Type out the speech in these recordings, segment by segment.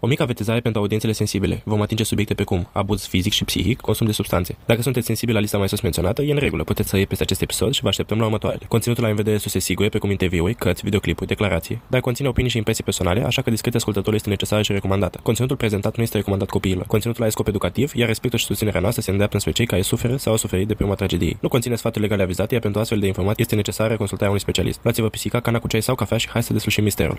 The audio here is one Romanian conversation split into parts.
O mică avertizare pentru audiențele sensibile. Vom atinge subiecte precum abuz fizic și psihic, consum de substanțe. Dacă sunteți sensibili la lista mai sus menționată, e în regulă, puteți să iei peste acest episod și vă așteptăm la următoarele. Conținutul la în vedere surse sigure, precum interviuri, cărți, videoclipuri, declarații, dar conține opinii și impresii personale, așa că discreția ascultătorului este necesară și recomandată. Conținutul prezentat nu este recomandat copiilor. Conținutul are scop educativ, iar respectul și susținerea noastră se îndreaptă spre cei care suferă sau au suferit de prima tragedie. Nu conține sfaturi legale avizate, iar pentru astfel de informații este necesară consultarea unui specialist. Luați-vă pisica, cana cu ceai sau cafea și hai să deslușim misterul.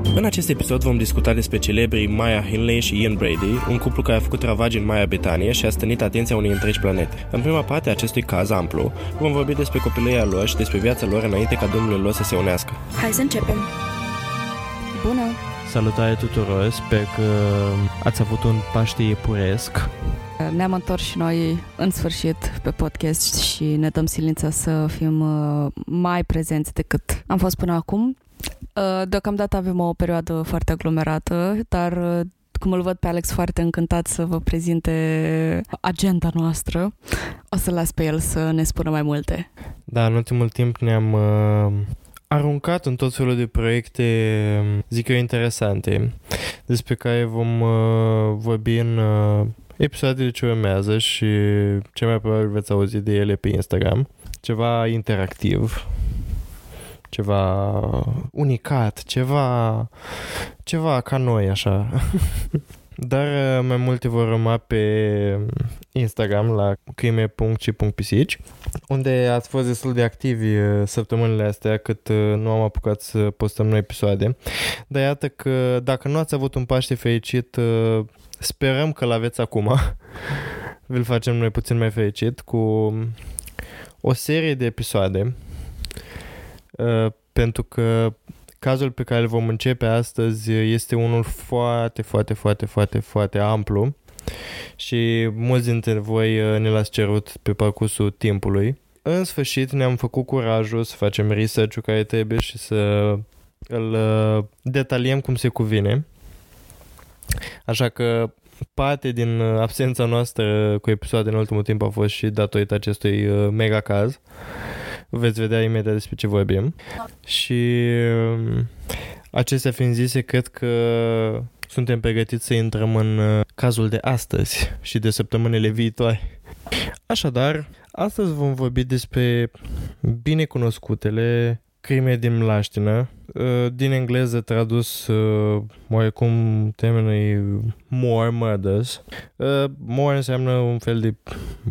În acest episod vom discuta despre celebrii Maya Hinley și Ian Brady, un cuplu care a făcut ravagi în Maya Britanie și a stănit atenția unei întregi planete. În prima parte a acestui caz amplu, vom vorbi despre copilăria lor și despre viața lor înainte ca domnul lor să se unească. Hai să începem! Bună! Salutare tuturor, sper că ați avut un Paște iepuresc. Ne-am întors și noi în sfârșit pe podcast și ne dăm silința să fim uh, mai prezenți decât am fost până acum. Uh, Deocamdată avem o perioadă foarte aglomerată, dar uh, cum îl văd pe Alex foarte încântat să vă prezinte agenda noastră, o să las pe el să ne spună mai multe. Da, în ultimul timp ne-am uh, aruncat în tot felul de proiecte, zic eu, interesante, despre care vom uh, vorbi în uh, episoadele ce urmează și ce mai probabil veți auzi de ele pe Instagram. Ceva interactiv, ceva unicat, ceva, ceva ca noi, așa. Dar uh, mai multe vor urma pe Instagram la crime.ci.pisici unde ați fost destul de activi uh, săptămânile astea cât uh, nu am apucat să postăm noi episoade. Dar iată că dacă nu ați avut un Paște fericit, sperăm că l-aveți acum. Vi-l facem noi puțin mai fericit cu o serie de episoade pentru că cazul pe care îl vom începe astăzi este unul foarte, foarte, foarte, foarte, foarte amplu și mulți dintre voi ne l-ați cerut pe parcursul timpului. În sfârșit ne-am făcut curajul să facem research-ul care trebuie și să îl detaliem cum se cuvine. Așa că parte din absența noastră cu episoade în ultimul timp a fost și datorită acestui mega caz. Veți vedea imediat despre ce vorbim. Și um, acestea fiind zise, cred că suntem pregătiți să intrăm în uh, cazul de astăzi și de săptămânile viitoare. Așadar, astăzi vom vorbi despre binecunoscutele crime din mlaștină, uh, din engleză tradus uh, oarecum termenul more murders. More înseamnă un fel de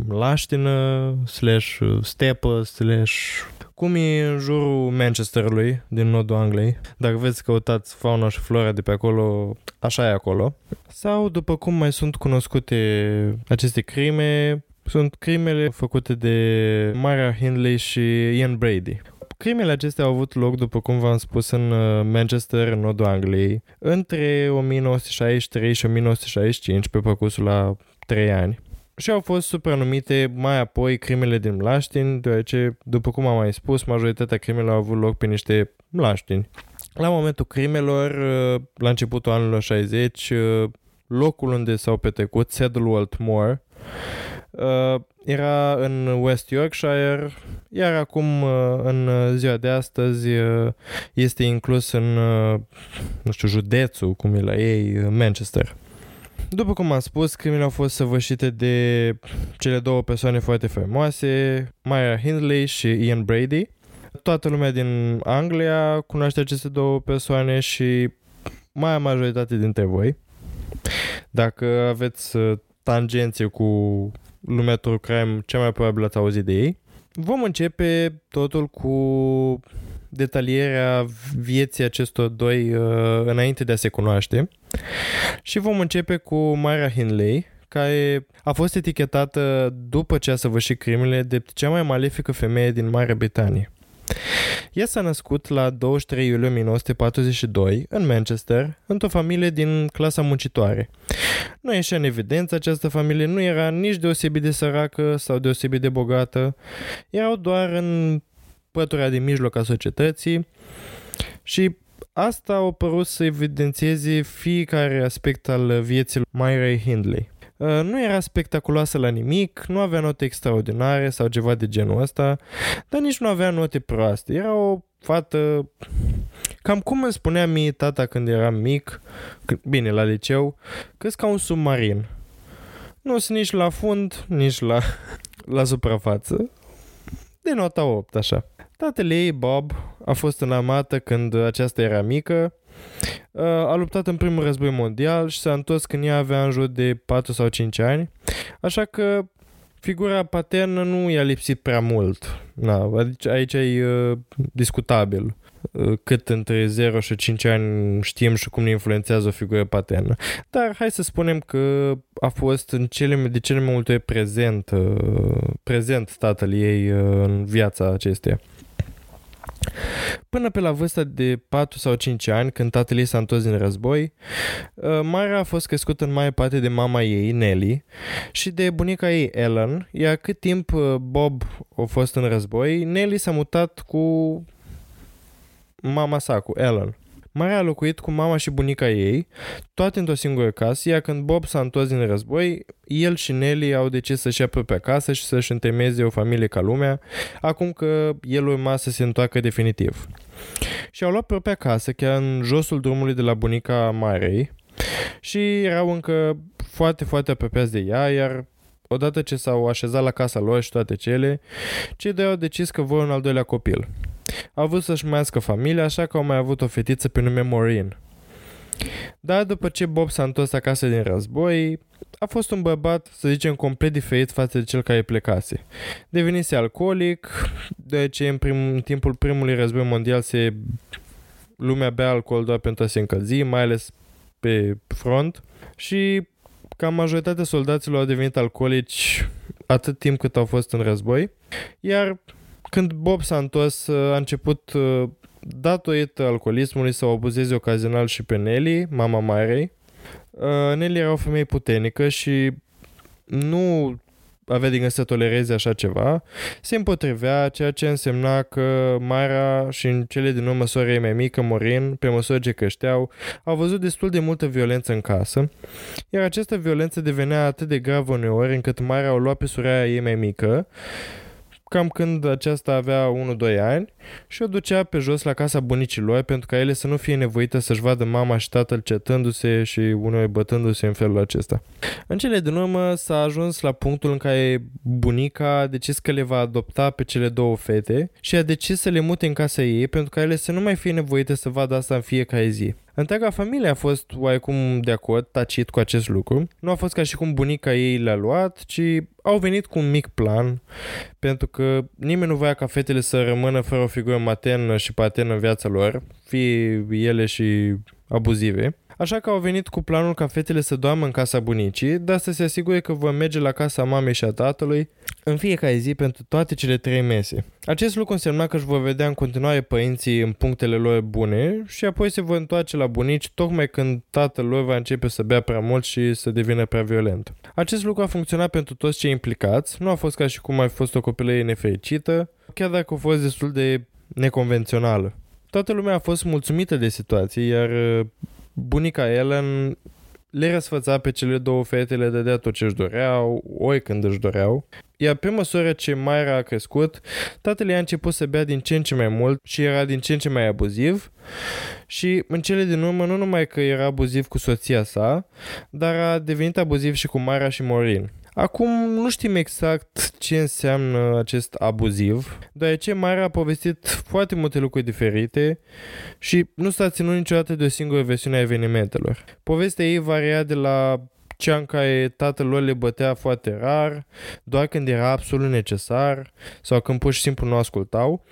mlaștină slash stepă slash cum e în jurul Manchesterului, din nordul Angliei. Dacă veți căutați fauna și flora de pe acolo, așa e acolo. Sau, după cum mai sunt cunoscute aceste crime, sunt crimele făcute de Mara Hindley și Ian Brady. Crimele acestea au avut loc, după cum v-am spus, în uh, Manchester, în nordul Angliei, între 1963 și 1965, pe parcursul la 3 ani și au fost supranumite mai apoi crimele din Mlaștin, deoarece, după cum am mai spus, majoritatea crimelor au avut loc pe niște Mlaștini. La momentul crimelor, uh, la începutul anilor 60, uh, locul unde s-au petrecut, Saddleworth Moor, uh, era în West Yorkshire, iar acum, în ziua de astăzi, este inclus în, nu știu, județul, cum e la ei, Manchester. După cum am spus, crimele au fost săvârșite de cele două persoane foarte faimoase, Maya Hindley și Ian Brady. Toată lumea din Anglia cunoaște aceste două persoane și mai majoritate dintre voi. Dacă aveți uh, tangențe cu lumea true crime, cel mai probabil ați auzit de ei. Vom începe totul cu detalierea vieții acestor doi uh, înainte de a se cunoaște. Și vom începe cu Myra Hindley, care a fost etichetată după ce a săvârșit crimele de cea mai malefică femeie din Marea Britanie. Ea s-a născut la 23 iulie 1942 în Manchester, într-o familie din clasa muncitoare. Nu ieșea în evidență această familie, nu era nici deosebit de săracă sau deosebit de bogată, erau doar în pătura de mijloc a societății și asta a părut să evidențieze fiecare aspect al vieții Myra Hindley. Uh, nu era spectaculoasă la nimic, nu avea note extraordinare sau ceva de genul ăsta, dar nici nu avea note proaste. Era o fată... Cam cum îmi spunea mie tata când eram mic, bine, la liceu, că ca un submarin. Nu sunt nici la fund, nici la, la suprafață. De nota 8, așa. Tatăl ei, Bob, a fost înamată când aceasta era mică Uh, a luptat în primul război mondial și s-a întors când ea avea în jur de 4 sau 5 ani, așa că figura paternă nu i-a lipsit prea mult. Na, adică aici e uh, discutabil uh, cât între 0 și 5 ani știm și cum ne influențează o figură paternă. Dar hai să spunem că a fost în cele, de cele mai multe prezent, uh, prezent tatăl ei uh, în viața acesteia. Până pe la vârsta de 4 sau 5 ani, când tatăl ei s-a întors din război, uh, Mara a fost crescută în mai parte de mama ei, Nelly, și de bunica ei, Ellen, iar cât timp uh, Bob a fost în război, Nelly s-a mutat cu mama sa, cu Ellen. Marea a locuit cu mama și bunica ei, toate într-o singură casă, iar când Bob s-a întors din război, el și Nelly au decis să-și ia pe acasă și să-și întemeze o familie ca lumea, acum că el urma să se întoarcă definitiv. Și au luat pe acasă, chiar în josul drumului de la bunica Marei, și erau încă foarte, foarte apropiați de ea, iar odată ce s-au așezat la casa lor și toate cele, cei doi au decis că vor un al doilea copil. Au vrut să-și măiască familia, așa că au mai avut o fetiță pe nume Maureen. Dar după ce Bob s-a întors acasă din război, a fost un bărbat, să zicem, complet diferit față de cel care plecase. Devenise alcoolic, deoarece în, prim, în timpul primului război mondial se lumea bea alcool doar pentru a se încălzi, mai ales pe front și ca majoritatea soldaților au devenit alcoolici atât timp cât au fost în război, iar când Bob s-a întors, a început, uh, datorită alcoolismului, să o abuzeze ocazional și pe Nelly, mama Marei. Uh, Nelly era o femeie puternică și nu avea din gând să tolereze așa ceva, se împotrivea, ceea ce însemna că Mara și în cele din urmă sora ei mai mică, Morin, pe măsură ce creșteau, au văzut destul de multă violență în casă, iar această violență devenea atât de gravă uneori încât Mara o lua pe sora ei mai mică cam când aceasta avea 1-2 ani și o ducea pe jos la casa bunicilor pentru ca ele să nu fie nevoită să-și vadă mama și tatăl cetându-se și unul bătându-se în felul acesta. În cele din urmă s-a ajuns la punctul în care bunica a decis că le va adopta pe cele două fete și a decis să le mute în casa ei pentru ca ele să nu mai fie nevoite să vadă asta în fiecare zi. Întreaga familie a fost oarecum de acord, tacit cu acest lucru. Nu a fost ca și cum bunica ei le-a luat, ci au venit cu un mic plan, pentru că nimeni nu voia ca fetele să rămână fără o figură maternă și paternă în viața lor, fie ele și abuzive. Așa că au venit cu planul ca fetele să doarmă în casa bunicii, dar să se asigure că vor merge la casa mamei și a tatălui în fiecare zi pentru toate cele trei mese. Acest lucru însemna că își vor vedea în continuare părinții în punctele lor bune și apoi se vor întoarce la bunici tocmai când tatăl lor va începe să bea prea mult și să devină prea violent. Acest lucru a funcționat pentru toți cei implicați, nu a fost ca și cum ai fost o copilărie nefericită, chiar dacă a fost destul de neconvențională. Toată lumea a fost mulțumită de situație, iar bunica Ellen le răsfăța pe cele două fete, le dădea tot ce își doreau, oi când își doreau. Iar pe măsură ce Mayra a crescut, tatăl i-a început să bea din ce în ce mai mult și era din ce în ce mai abuziv și în cele din urmă nu numai că era abuziv cu soția sa, dar a devenit abuziv și cu Mayra și Maureen. Acum nu știm exact ce înseamnă acest abuziv, deoarece Mara a povestit foarte multe lucruri diferite și nu s-a ținut niciodată de o singură versiune a evenimentelor. Povestea ei varia de la cea în care tatăl lor le bătea foarte rar, doar când era absolut necesar sau când pur și simplu nu ascultau,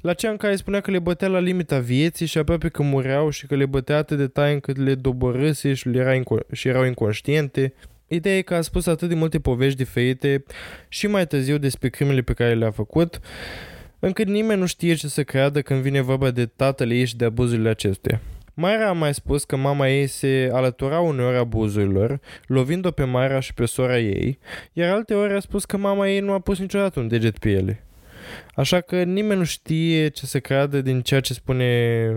la cea în care spunea că le bătea la limita vieții și aproape că mureau și că le bătea atât de tare încât le doborâse și, le era inco- și erau inconștiente, Ideea e că a spus atât de multe povești diferite și mai târziu despre crimele pe care le-a făcut, încât nimeni nu știe ce să creadă când vine vorba de tatăl ei și de abuzurile acestuia. Mayra a mai spus că mama ei se alătura uneori abuzurilor, lovind-o pe Mayra și pe sora ei, iar alte ori a spus că mama ei nu a pus niciodată un deget pe ele. Așa că nimeni nu știe ce să creadă din ceea ce spune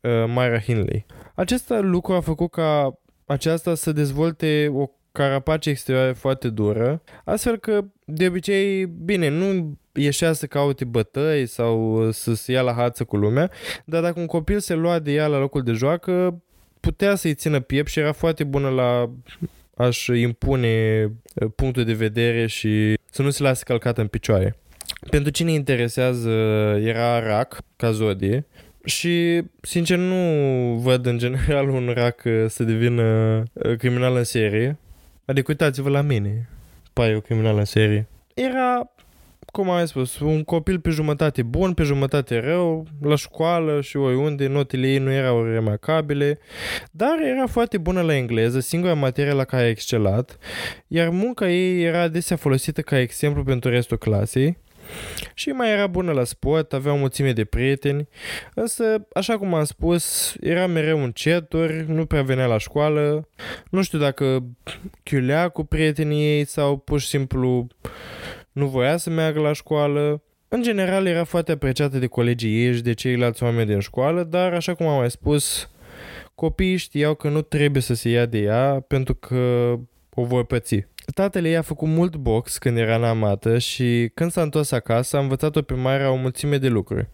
uh, Myra Hinley. Acest lucru a făcut ca aceasta să dezvolte o carapace exterioară foarte dură, astfel că de obicei, bine, nu ieșea să caute bătăi sau să se ia la hață cu lumea, dar dacă un copil se lua de ea la locul de joacă, putea să-i țină piept și era foarte bună la a-și impune uh, punctul de vedere și să nu se lase calcată în picioare. Pentru cine interesează, era rac, ca zodie, și, sincer, nu văd în general un rac uh, să devină uh, criminal în serie. Adică uitați-vă la mine, pai o criminal în serie. Era, cum am spus, un copil pe jumătate bun, pe jumătate rău, la școală și oriunde, notele ei nu erau remarcabile, dar era foarte bună la engleză, singura materie la care a excelat, iar munca ei era adesea folosită ca exemplu pentru restul clasei și mai era bună la sport, avea o mulțime de prieteni, însă, așa cum am spus, era mereu un cetur, nu prea venea la școală, nu știu dacă chiulea cu prietenii ei sau pur și simplu nu voia să meargă la școală. În general era foarte apreciată de colegii ei și de ceilalți oameni din școală, dar, așa cum am mai spus, copiii știau că nu trebuie să se ia de ea pentru că o vor păți. Tatăl ei a făcut mult box când era înamată și când s-a întors acasă a învățat-o pe Maia o mulțime de lucruri.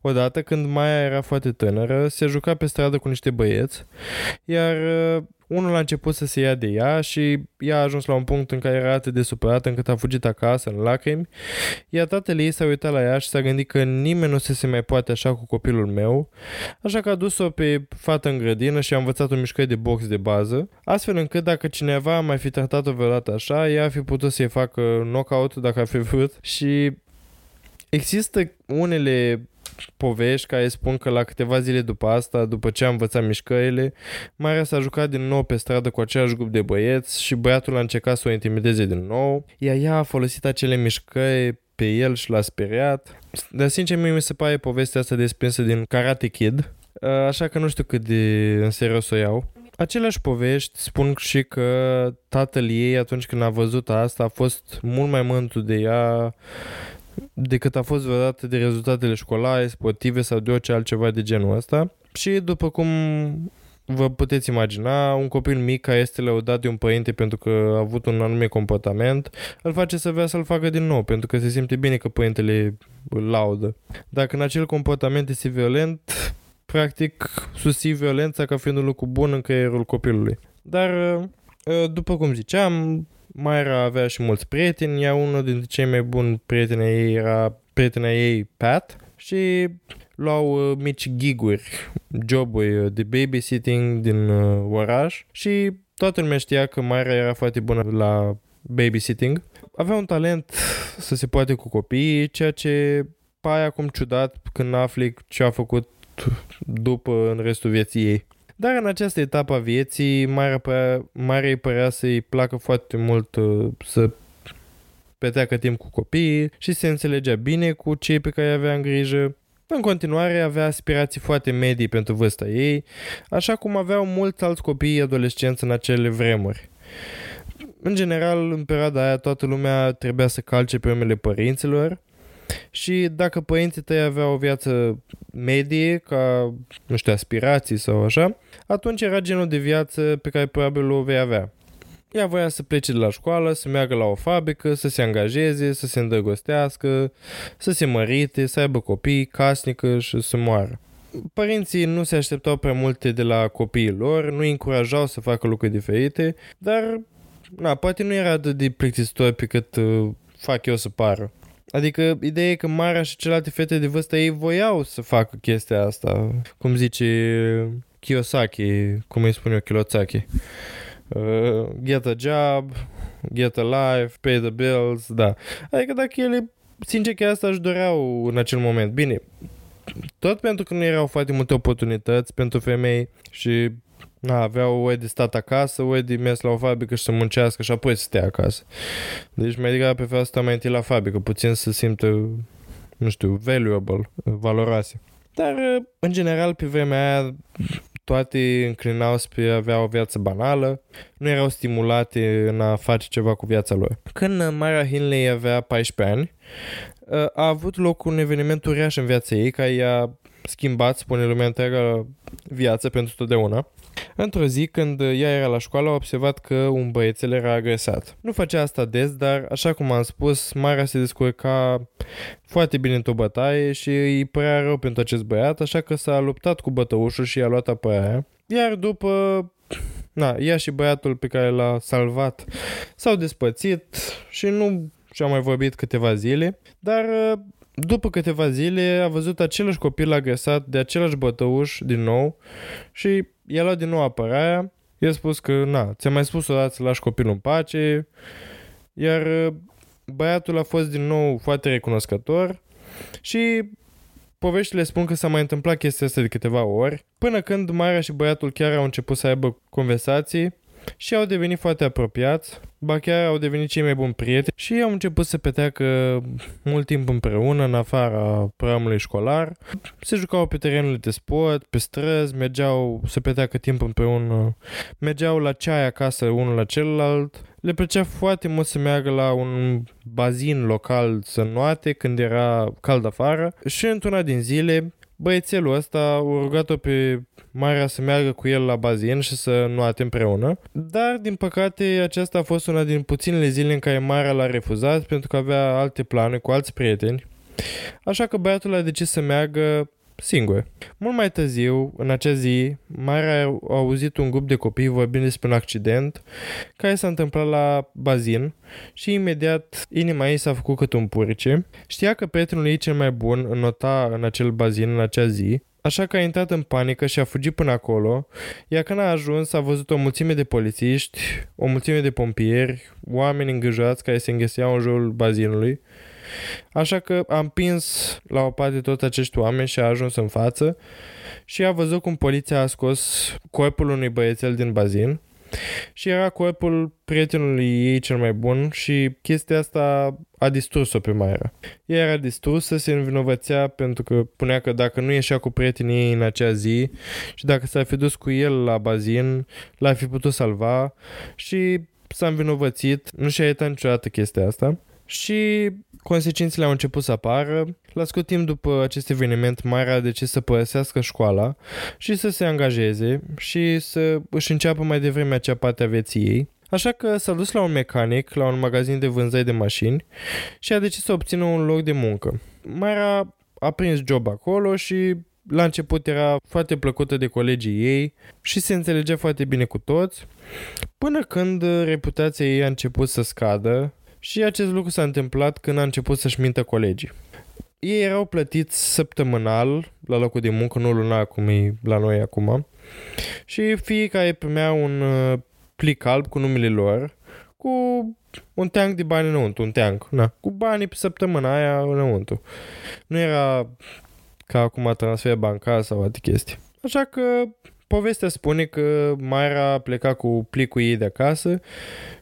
Odată, când Maia era foarte tânără, se juca pe stradă cu niște băieți, iar uh, unul a început să se ia de ea și ea a ajuns la un punct în care era atât de supărată încât a fugit acasă în lacrimi, iar tatăl ei s-a uitat la ea și s-a gândit că nimeni nu se, se mai poate așa cu copilul meu, așa că a dus-o pe fată în grădină și a învățat o mișcări de box de bază, astfel încât dacă cineva mai fi tratat-o vreodată așa, ea ar fi putut să-i facă knockout dacă ar fi vrut și există unele povești care spun că la câteva zile după asta, după ce a învățat mișcările, Maria s-a jucat din nou pe stradă cu același grup de băieți și băiatul a încercat să o intimideze din nou, iar ea a folosit acele mișcări pe el și l-a speriat. Dar sincer mie mi se pare povestea asta desprinsă din Karate Kid, așa că nu știu cât de în serios o iau. Aceleași povești spun și că tatăl ei atunci când a văzut asta a fost mult mai mândru de ea decât a fost vreodată de rezultatele școlare, sportive sau de orice altceva de genul ăsta. Și după cum vă puteți imagina, un copil mic care este lăudat de un părinte pentru că a avut un anume comportament, îl face să vrea să-l facă din nou, pentru că se simte bine că părintele îl laudă. Dacă în acel comportament este violent, practic susții violența ca fiind un lucru bun în creierul copilului. Dar, după cum ziceam, Mayra avea și mulți prieteni, iar unul dintre cei mai buni prieteni ei era prietena ei Pat și luau uh, mici giguri, joburi uh, de babysitting din uh, oraș și toată lumea știa că Mayra era foarte bună la babysitting. Avea un talent să se poate cu copiii, ceea ce pare acum ciudat când afli ce a făcut după în restul vieții ei. Dar în această etapă a vieții, Mare îi părea să-i placă foarte mult uh, să petreacă timp cu copiii și se înțelegea bine cu cei pe care avea în grijă. În continuare avea aspirații foarte medii pentru vârsta ei, așa cum aveau mulți alți copii adolescenți în acele vremuri. În general, în perioada aia, toată lumea trebuia să calce pe urmele părinților și dacă părinții tăi aveau o viață medie, ca, nu știu, aspirații sau așa, atunci era genul de viață pe care probabil o vei avea. Ea voia să plece de la școală, să meargă la o fabrică, să se angajeze, să se îndrăgostească, să se mărite, să aibă copii, casnică și să moară. Părinții nu se așteptau prea multe de la copiii lor, nu îi încurajau să facă lucruri diferite, dar na, poate nu era atât de plictisitor pe cât uh, fac eu să pară. Adică ideea e că Mara și celelalte fete de vârstă ei voiau să facă chestia asta, cum zice Kiyosaki, cum îi spune eu, Kiyosaki. Uh, get a job, get a life, pay the bills, da. Adică dacă ele, sincer că asta își doreau în acel moment. Bine, tot pentru că nu erau foarte multe oportunități pentru femei și na, aveau o de stat acasă, o de mers la o fabrică și să muncească și apoi să stea acasă. Deci mai degrabă pe să mai întâi la fabrică, puțin să simtă nu știu, valuable, valoroase. Dar, în general, pe vremea aia, toate înclinau spre a avea o viață banală, nu erau stimulate în a face ceva cu viața lor. Când Mara Hinley avea 14 ani, a avut loc un eveniment uriaș în viața ei, care i-a schimbat, spune lumea întreagă, viață pentru totdeauna. Într-o zi, când ea era la școală, a observat că un băiețel era agresat. Nu făcea asta des, dar, așa cum am spus, Mara se descurca foarte bine într-o bătaie și îi părea rău pentru acest băiat, așa că s-a luptat cu bătăușul și i-a luat apărarea. Iar după na, ea și băiatul pe care l-a salvat s-au despățit și nu și-au mai vorbit câteva zile, dar după câteva zile a văzut același copil agresat de același bătăuș din nou și i-a luat din nou apărarea. I-a spus că, na, ți-am mai spus odată să lași copilul în pace, iar uh, băiatul a fost din nou foarte recunoscător și poveștile spun că s-a mai întâmplat chestia asta de câteva ori, până când Marea și băiatul chiar au început să aibă conversații și au devenit foarte apropiați, ba chiar au devenit cei mai buni prieteni și au început să petreacă mult timp împreună în afara programului școlar. Se jucau pe terenurile de sport, pe străzi, mergeau să petreacă timp împreună, mergeau la ceai acasă unul la celălalt. Le plăcea foarte mult să meargă la un bazin local să noate când era cald afară și într-una din zile băiețelul ăsta a rugat-o pe Marea să meargă cu el la bazin și să nuate împreună, dar din păcate aceasta a fost una din puținele zile în care Marea l-a refuzat pentru că avea alte planuri cu alți prieteni, așa că băiatul a decis să meargă singur. Mult mai târziu, în acea zi, Marea a auzit un grup de copii vorbind despre un accident care s-a întâmplat la bazin și imediat inima ei s-a făcut cât un purice. Știa că prietenul ei cel mai bun înnota în acel bazin în acea zi Așa că a intrat în panică și a fugit până acolo, iar când a ajuns a văzut o mulțime de polițiști, o mulțime de pompieri, oameni îngrijorați care se îngheseau în jurul bazinului. Așa că a împins la o parte toți acești oameni și a ajuns în față și a văzut cum poliția a scos corpul unui băiețel din bazin și era corpul prietenului ei cel mai bun și chestia asta a distrus-o pe Mayra. Ea era distrusă, se învinovățea pentru că punea că dacă nu ieșea cu prietenii ei în acea zi și dacă s-ar fi dus cu el la bazin, l-ar fi putut salva și s-a învinovățit, nu și-a iertat niciodată chestia asta și consecințele au început să apară. La scurt timp după acest eveniment, Mara a decis să părăsească școala și să se angajeze și să își înceapă mai devreme acea parte a vieții ei. Așa că s-a dus la un mecanic, la un magazin de vânzări de mașini și a decis să obțină un loc de muncă. Mara a prins job acolo și la început era foarte plăcută de colegii ei și se înțelegea foarte bine cu toți, până când reputația ei a început să scadă și acest lucru s-a întâmplat când a început să-și mintă colegii. Ei erau plătiți săptămânal la locul de muncă, nu luna cum e la noi acum. Și fiecare primea un uh, plic alb cu numele lor, cu un teanc de bani înăuntru, un teanc, na, cu banii pe săptămâna aia înăuntru. Nu era ca acum transfer bancar sau alte chestii. Așa că povestea spune că Mayra a plecat cu plicul ei de acasă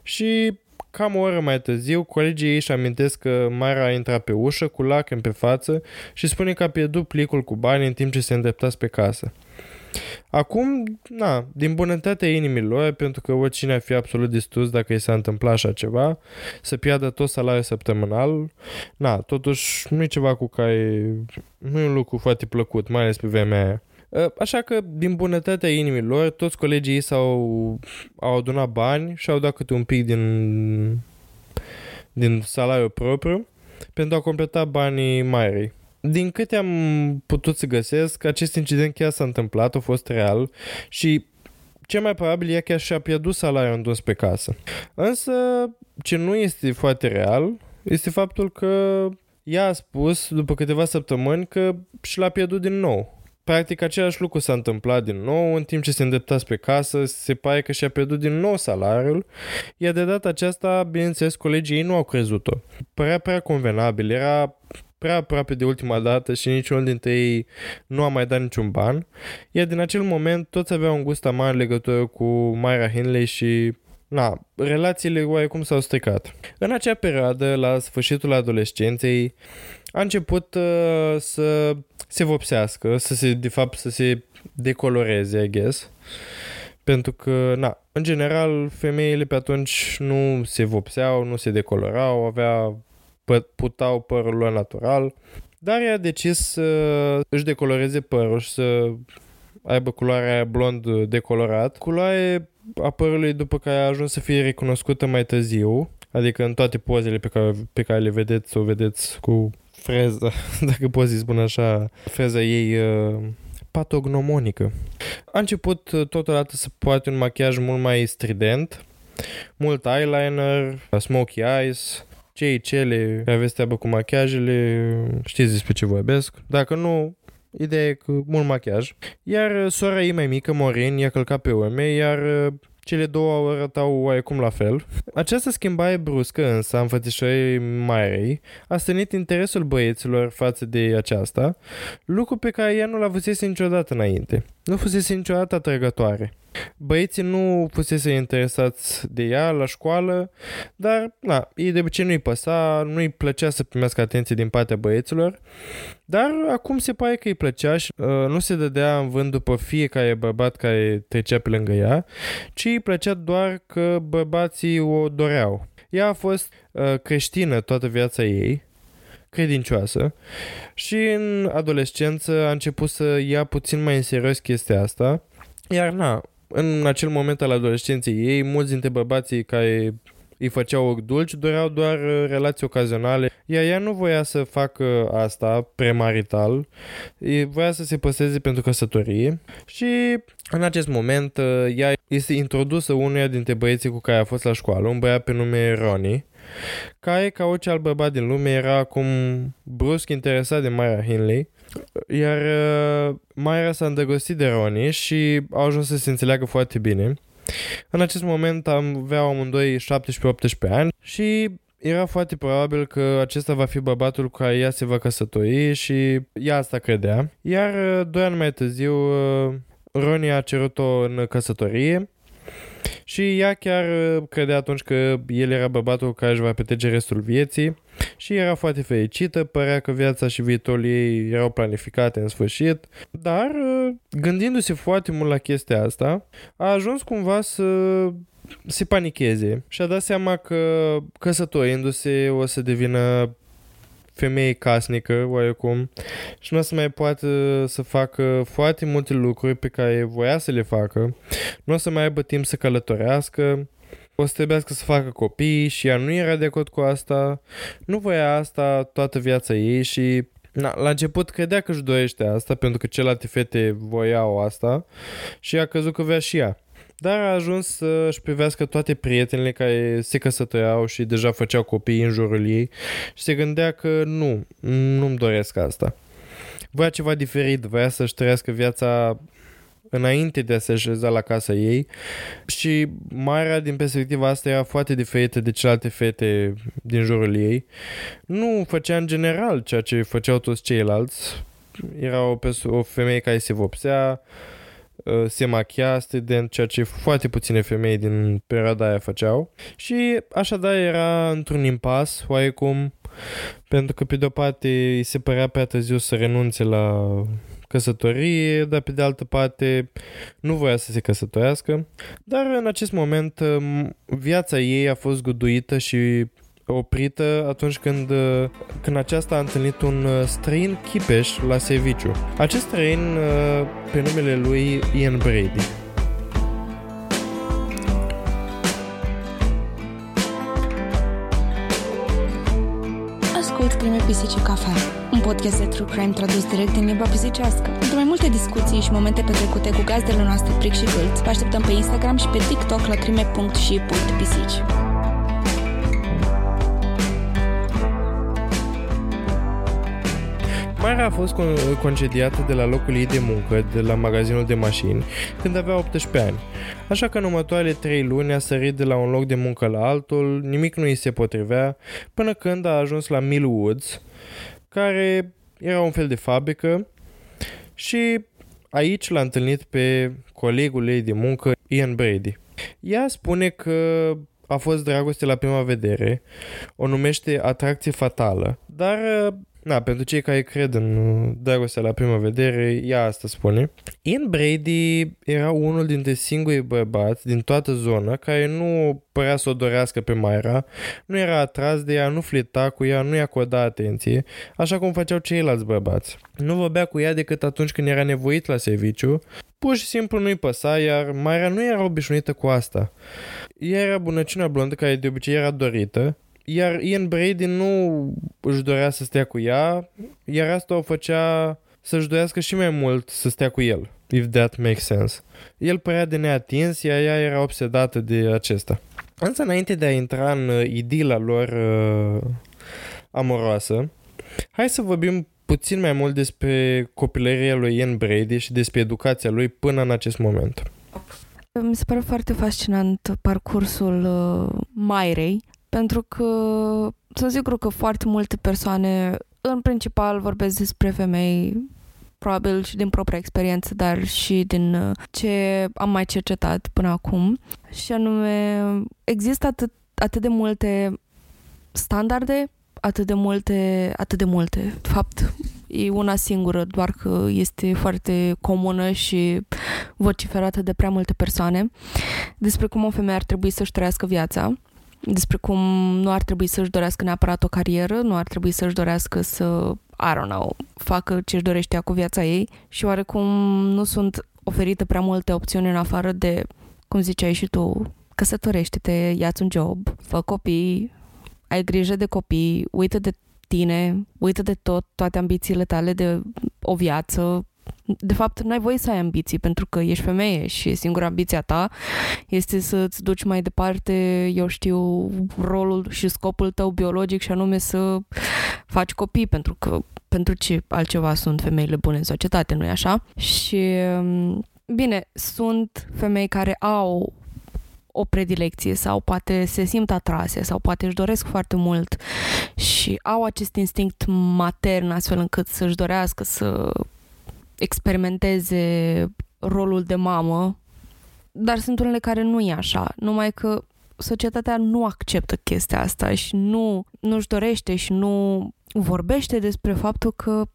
și Cam o oră mai târziu, colegii ei își amintesc că Mara a intrat pe ușă cu lacrimi pe față și spune că a pierdut plicul cu bani în timp ce se îndrepta pe casă. Acum, na, din bunătatea inimilor, pentru că oricine ar fi absolut distrus dacă i s-a întâmplat așa ceva, să piardă tot salariul săptămânal, na, totuși nu e ceva cu care nu e un lucru foarte plăcut, mai ales pe vremea aia. Ă, așa că, din bunătatea inimilor, toți colegii ei s-au au adunat bani și au dat câte un pic din, din salariul propriu pentru a completa banii Mairei. Din câte am putut să găsesc, acest incident chiar s-a întâmplat, a fost real și cel mai probabil ea chiar și-a pierdut salariul întors pe casă. Însă, ce nu este foarte real, este faptul că ea a spus, după câteva săptămâni, că și l-a pierdut din nou. Practic același lucru s-a întâmplat din nou, în timp ce se îndrepta spre casă, se pare că și-a pierdut din nou salariul, iar de data aceasta, bineînțeles, colegii ei nu au crezut-o. Părea prea convenabil, era prea aproape de ultima dată și niciunul dintre ei nu a mai dat niciun ban, iar din acel moment toți aveau un gust amar în legătură cu Myra Henley și Na, relațiile oarecum s-au stricat. În acea perioadă, la sfârșitul adolescenței, a început uh, să se vopsească, să se, de fapt, să se decoloreze, I guess. Pentru că, na, în general, femeile pe atunci nu se vopseau, nu se decolorau, avea, putau părul lor natural, dar ea a decis să își decoloreze părul și să aibă culoarea blond decolorat. Culoare a părului după care a ajuns să fie recunoscută mai târziu, adică în toate pozele pe care, pe care le vedeți, o vedeți cu freza, dacă poți să spun așa, freza ei uh, patognomonică. A început uh, totodată să poate un machiaj mult mai strident, mult eyeliner, smoky eyes, cei cele care aveți treabă cu machiajele, știți despre ce vorbesc. Dacă nu, Ideea e că mult machiaj. Iar uh, sora ei mai mică, Morin, i-a călcat pe urme, iar uh, cele două arătau oarecum la fel. Această schimbare bruscă însă a înfățișării Marei a stănit interesul băieților față de aceasta, lucru pe care ea nu l-a văzut niciodată înainte. Nu fusese niciodată atrăgătoare. Băieții nu fusese interesați de ea la școală, dar, na, ei de obicei nu-i păsa, nu-i plăcea să primească atenție din partea băieților, dar acum se pare că îi plăcea și uh, nu se dădea în vânt după fiecare bărbat care trecea pe lângă ea, ci îi plăcea doar că bărbații o doreau. Ea a fost uh, creștină toată viața ei, credincioasă și în adolescență a început să ia puțin mai în serios chestia asta, iar na, în acel moment al adolescenței ei, mulți dintre bărbații care îi făceau dulci doreau doar uh, relații ocazionale, iar ea nu voia să facă asta premarital, voia să se păseze pentru căsătorie. Și în acest moment uh, ea este introdusă unuia dintre băieții cu care a fost la școală, un băiat pe nume Ronnie, care, ca orice alt bărbat din lume, era acum brusc interesat de Myra Hinley, iar uh, Myra s-a îndrăgostit de Ronnie și au ajuns să se înțeleagă foarte bine. În acest moment am avea amândoi 17-18 ani și era foarte probabil că acesta va fi bărbatul cu care ea se va căsători și ea asta credea. Iar uh, doi ani mai târziu uh, Ronnie a cerut-o în căsătorie și ea chiar uh, credea atunci că el era bărbatul care își va petrece restul vieții și era foarte fericită, părea că viața și viitorul ei erau planificate în sfârșit, dar uh, gândindu-se foarte mult la chestia asta, a ajuns cumva să se panicheze și a dat seama că căsătorindu-se o să devină femeie casnică, oarecum, și nu o să mai poată să facă foarte multe lucruri pe care voia să le facă, nu o să mai aibă timp să călătorească, o să trebuiască să facă copii și ea nu era de acord cu asta, nu voia asta toată viața ei și Na, la început credea că își dorește asta pentru că celelalte fete voiau asta și a căzut că vrea și ea. Dar a ajuns să-și privească toate prietenele care se căsătoreau și deja făceau copii în jurul ei și se gândea că nu, nu-mi doresc asta. Voia ceva diferit, voia să-și trăiască viața înainte de a se așeza la casa ei și Mara din perspectiva asta era foarte diferită de celelalte fete din jurul ei. Nu făcea în general ceea ce făceau toți ceilalți. Era o, o femeie care se vopsea, Uh, se machia student, ceea ce foarte puține femei din perioada aia făceau. Și așadar era într-un impas, oarecum, pentru că pe de-o parte îi se părea prea târziu să renunțe la căsătorie, dar pe de altă parte nu voia să se căsătorească. Dar în acest moment um, viața ei a fost guduită și oprită atunci când, uh, când aceasta a întâlnit un uh, străin chipeș la serviciu. Acest străin, uh, pe numele lui Ian Brady. Ascult Crime Pisice Cafea, un podcast de true crime tradus direct din limba pisicească. Pentru mai multe discuții și momente petrecute cu gazdele noastre Pric și Gâlț, vă așteptăm pe Instagram și pe TikTok la crime.și.pisici. Mara a fost concediată de la locul ei de muncă, de la magazinul de mașini, când avea 18 ani. Așa că în următoarele 3 luni a sărit de la un loc de muncă la altul, nimic nu îi se potrivea, până când a ajuns la Mill Woods, care era un fel de fabrică și aici l-a întâlnit pe colegul ei de muncă, Ian Brady. Ea spune că a fost dragoste la prima vedere, o numește atracție fatală, dar Na, pentru cei care cred în uh, dragostea la prima vedere, ea asta spune. Ian Brady era unul dintre singurii bărbați din toată zona care nu părea să o dorească pe Myra, nu era atras de ea, nu flirta cu ea, nu-i acorda atenție, așa cum făceau ceilalți bărbați. Nu vorbea cu ea decât atunci când era nevoit la serviciu, pur și simplu nu-i păsa, iar Myra nu era obișnuită cu asta. Ea era bunăciuna blondă care de obicei era dorită, iar Ian Brady nu își dorea să stea cu ea, iar asta o făcea să-și dorească și mai mult să stea cu el, if that makes sense. El părea de neatins, iar ea era obsedată de acesta. Însă înainte de a intra în uh, idila lor uh, amoroasă, hai să vorbim puțin mai mult despre copilăria lui Ian Brady și despre educația lui până în acest moment. Mi se pare foarte fascinant parcursul uh, Mairei, pentru că sunt sigur că foarte multe persoane, în principal, vorbesc despre femei probabil și din propria experiență, dar și din uh, ce am mai cercetat până acum. Și anume, există atât, atât de multe standarde, atât de multe, atât de multe. De fapt, e una singură, doar că este foarte comună și vociferată de prea multe persoane despre cum o femeie ar trebui să-și trăiască viața despre cum nu ar trebui să-și dorească neapărat o carieră, nu ar trebui să-și dorească să, I don't know, facă ce-și dorește ea cu viața ei și oarecum nu sunt oferite prea multe opțiuni în afară de, cum ziceai și tu, căsătorește-te, ia-ți un job, fă copii, ai grijă de copii, uită de tine, uită de tot, toate ambițiile tale de o viață, de fapt, n-ai voie să ai ambiții pentru că ești femeie și singura ambiția ta este să-ți duci mai departe, eu știu, rolul și scopul tău biologic și anume să faci copii pentru că pentru ce altceva sunt femeile bune în societate, nu-i așa? Și bine, sunt femei care au o predilecție sau poate se simt atrase sau poate își doresc foarte mult și au acest instinct matern astfel încât să-și dorească să experimenteze rolul de mamă, dar sunt unele care nu e așa, numai că societatea nu acceptă chestia asta și nu, nu-și dorește și nu vorbește despre faptul că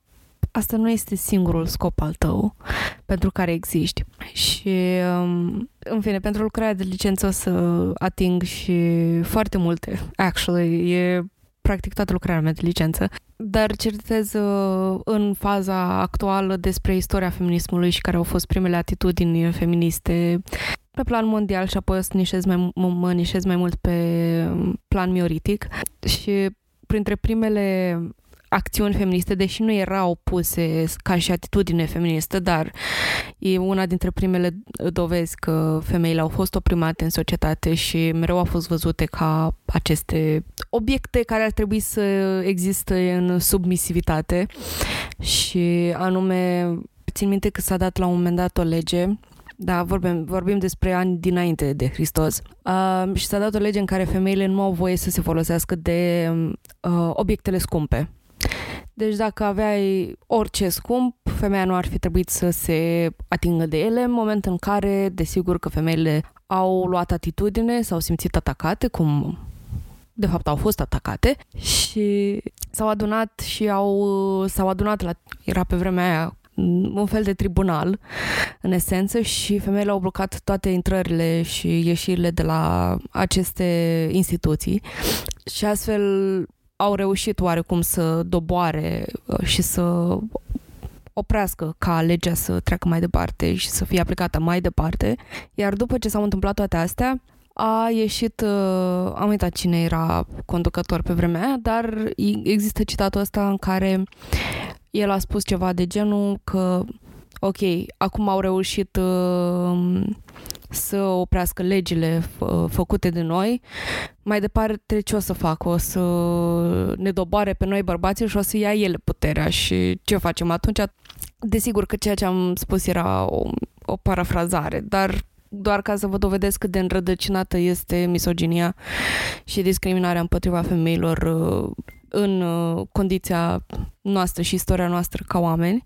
asta nu este singurul scop al tău pentru care existi. Și, um, în fine, pentru lucrarea de licență o să ating și foarte multe, actually. E practic toată lucrarea mea de licență, dar cercetez uh, în faza actuală despre istoria feminismului și care au fost primele atitudini feministe pe plan mondial și apoi o să nișez mai, mă nișez mai mult pe plan mioritic. Și printre primele acțiuni feministe, deși nu erau puse ca și atitudine feministă, dar e una dintre primele dovezi că femeile au fost oprimate în societate și mereu au fost văzute ca aceste obiecte care ar trebui să existe în submisivitate și anume țin minte că s-a dat la un moment dat o lege da, vorbim, vorbim despre ani dinainte de Hristos. Uh, și s-a dat o lege în care femeile nu au voie să se folosească de uh, obiectele scumpe. Deci dacă aveai orice scump, femeia nu ar fi trebuit să se atingă de ele în moment în care, desigur că femeile au luat atitudine, s-au simțit atacate, cum de fapt au fost atacate și s-au adunat și au, s-au adunat la, era pe vremea aia un fel de tribunal, în esență, și femeile au blocat toate intrările și ieșirile de la aceste instituții. Și astfel au reușit oarecum să doboare uh, și să oprească ca legea să treacă mai departe și să fie aplicată mai departe. Iar după ce s-au întâmplat toate astea, a ieșit, uh, am uitat cine era conducător pe vremea aia, dar există citatul ăsta în care el a spus ceva de genul că ok, acum au reușit uh, să oprească legile fă, făcute de noi. Mai departe, ce o să facă? O să ne doboare pe noi bărbații și o să ia ele puterea și ce facem atunci? Desigur că ceea ce am spus era o, o parafrazare, dar doar ca să vă dovedesc cât de înrădăcinată este misoginia și discriminarea împotriva femeilor uh, în uh, condiția noastră și istoria noastră ca oameni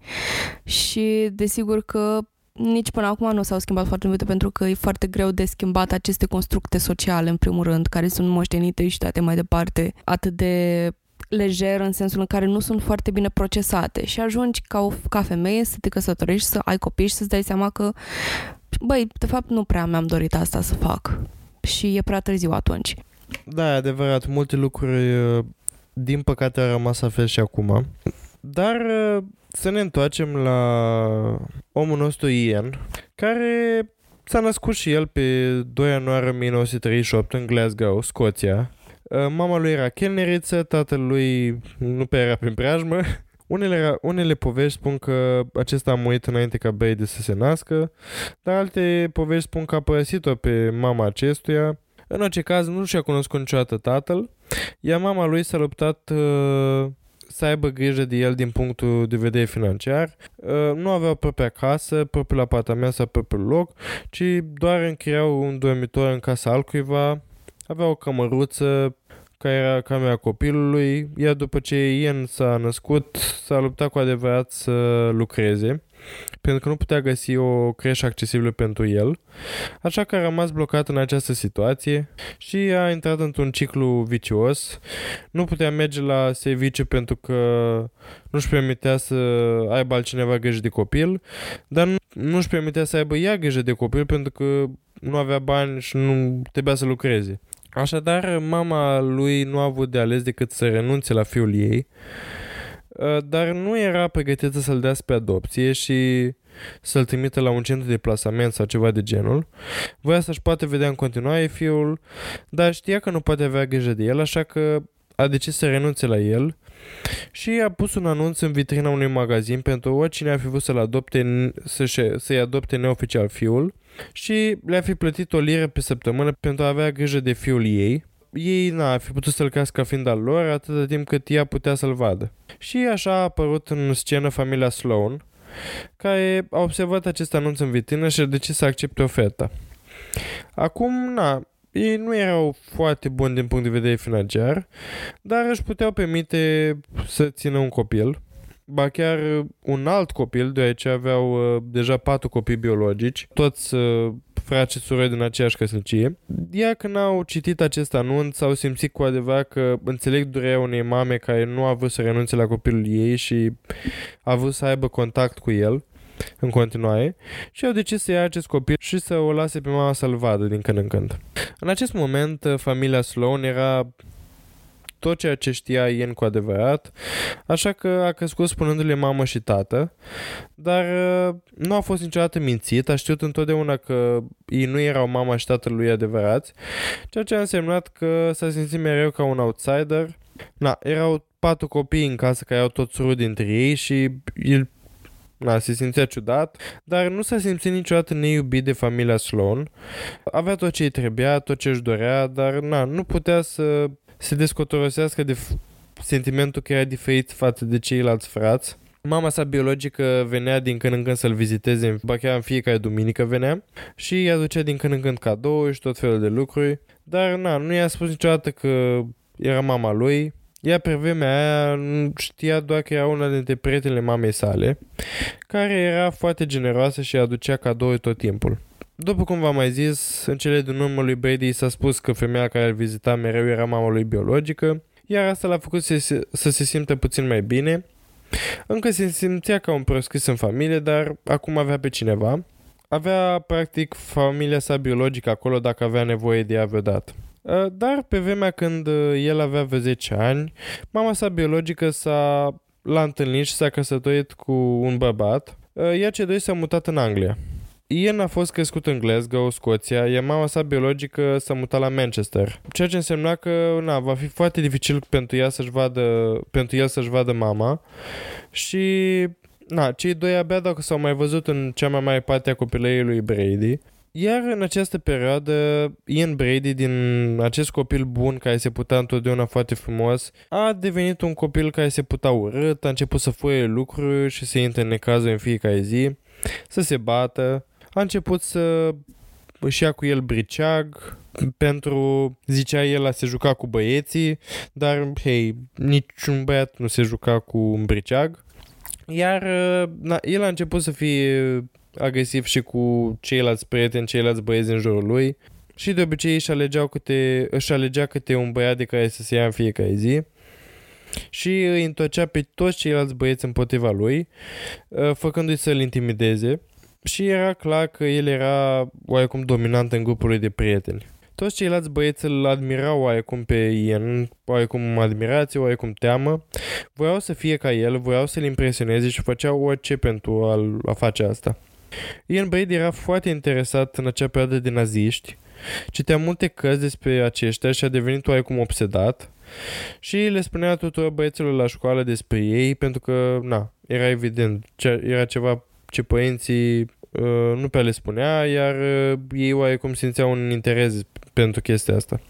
și desigur că nici până acum nu s-au schimbat foarte multe pentru că e foarte greu de schimbat aceste constructe sociale, în primul rând, care sunt moștenite și date mai departe atât de lejer în sensul în care nu sunt foarte bine procesate și ajungi ca, o, ca femeie să te căsătorești, să ai copii și să-ți dai seama că băi, de fapt nu prea mi-am dorit asta să fac și e prea târziu atunci. Da, e adevărat, multe lucruri uh, din păcate au rămas la fel și acum. Dar uh, să ne întoarcem la omul nostru Ian, care s-a născut și el pe 2 ianuarie 1938 în Glasgow, Scoția. Uh, mama lui era chelneriță, tatăl lui nu prea era prin preajmă. Unele, unele povești spun că acesta a murit înainte ca Brady să se nască, dar alte povești spun că a părăsit-o pe mama acestuia. În orice caz, nu și-a cunoscut niciodată tatăl, iar mama lui s-a luptat uh, să aibă grijă de el din punctul de vedere financiar. Uh, nu aveau propria casă, propriul apartament sau propriul loc, ci doar închiriau un dormitor în casa altcuiva, aveau o cămăruță care era camera copilului, iar după ce Ian s-a născut, s-a luptat cu adevărat să lucreze, pentru că nu putea găsi o creșă accesibilă pentru el, așa că a rămas blocat în această situație și a intrat într-un ciclu vicios. Nu putea merge la serviciu pentru că nu-și permitea să aibă altcineva grijă de copil, dar nu-și permitea să aibă ea grijă de copil pentru că nu avea bani și nu trebuia să lucreze. Așadar, mama lui nu a avut de ales decât să renunțe la fiul ei, ă, dar nu era pregătită să-l dea pe adopție și să-l trimite la un centru de plasament sau ceva de genul. Voia să-și poate vedea în continuare fiul, dar știa că nu poate avea grijă de el, așa că a decis să renunțe la el și a pus un anunț în vitrina unui magazin pentru oricine ar fi vrut să-l adopte, să-și, să-i adopte neoficial fiul și le-a fi plătit o liră pe săptămână pentru a avea grijă de fiul ei. Ei n-a fi putut să-l cască fiind al lor atâta timp cât ea putea să-l vadă. Și așa a apărut în scenă familia Sloan, care a observat acest anunț în vitrină și a decis să accepte oferta. Acum, na, ei nu erau foarte buni din punct de vedere financiar, dar își puteau permite să țină un copil ba chiar uh, un alt copil, deoarece aveau uh, deja patru copii biologici, toți uh, frați și surori din aceeași căsnicie. Ea când au citit acest anunț au simțit cu adevărat că înțeleg durerea unei mame care nu a vrut să renunțe la copilul ei și a vrut să aibă contact cu el în continuare și au decis să ia acest copil și să o lase pe mama să-l vadă din când în când. În acest moment, familia Sloan era tot ceea ce știa Ian cu adevărat, așa că a crescut spunându-le mamă și tată, dar uh, nu a fost niciodată mințit, a știut întotdeauna că ei nu erau mama și tatăl lui adevărați, ceea ce a însemnat că s-a simțit mereu ca un outsider. Na, erau patru copii în casă care au toți rudi dintre ei și el Na, se simțea ciudat, dar nu s-a simțit niciodată neiubit de familia Sloan. Avea tot ce îi trebuia, tot ce își dorea, dar na, nu putea să se descotorosească de f- sentimentul că era diferit față de ceilalți frați. Mama sa biologică venea din când în când să-l viziteze, ba chiar în fiecare duminică venea și îi aducea din când în când cadouri și tot felul de lucruri, dar na, nu i-a spus niciodată că era mama lui. Ea pe vremea aia știa doar că era una dintre prietenele mamei sale, care era foarte generoasă și aducea cadouri tot timpul. După cum v-am mai zis, în cele din urmă lui Brady s-a spus că femeia care îl vizita mereu era mama lui biologică, iar asta l-a făcut să se, să se simtă puțin mai bine. Încă se simțea ca un proscris în familie, dar acum avea pe cineva. Avea, practic, familia sa biologică acolo dacă avea nevoie de ea vreodată. Ă, dar pe vremea când el avea vreo 10 ani, mama sa biologică s-a l-a întâlnit și s-a căsătorit cu un bărbat, ă, iar cei doi s-au mutat în Anglia. Ian a fost crescut în Glasgow, Scoția, iar mama sa biologică s-a mutat la Manchester. Ceea ce însemna că na, va fi foarte dificil pentru, ea să-și vadă, pentru el să-și vadă mama și na, cei doi abia dacă s-au mai văzut în cea mai mare parte a copilării lui Brady. Iar în această perioadă, Ian Brady, din acest copil bun care se putea întotdeauna foarte frumos, a devenit un copil care se putea urât, a început să foie lucruri și să intre în necazuri în fiecare zi, să se bată, a început să își ia cu el briceag, pentru, zicea el, a se juca cu băieții, dar, hei, niciun băiat nu se juca cu un briceag. Iar na, el a început să fie agresiv și cu ceilalți prieteni, ceilalți băieți în jurul lui și de obicei își, alegeau câte, își alegea câte un băiat de care să se ia în fiecare zi. și îi întocea pe toți ceilalți băieți împotriva lui, uh, făcându-i să-l intimideze și era clar că el era oarecum dominant în grupul lui de prieteni. Toți ceilalți băieți îl admirau oarecum pe Ian, oarecum admirație, oarecum teamă. Voiau să fie ca el, voiau să-l impresioneze și făceau orice pentru a, a face asta. Ian Brady era foarte interesat în acea perioadă de naziști, citea multe cărți despre aceștia și a devenit oarecum obsedat și le spunea tuturor băieților la școală despre ei pentru că, na, era evident, era ceva ce părinții uh, nu prea le spunea, iar uh, ei oarecum simțeau un interes pentru chestia asta.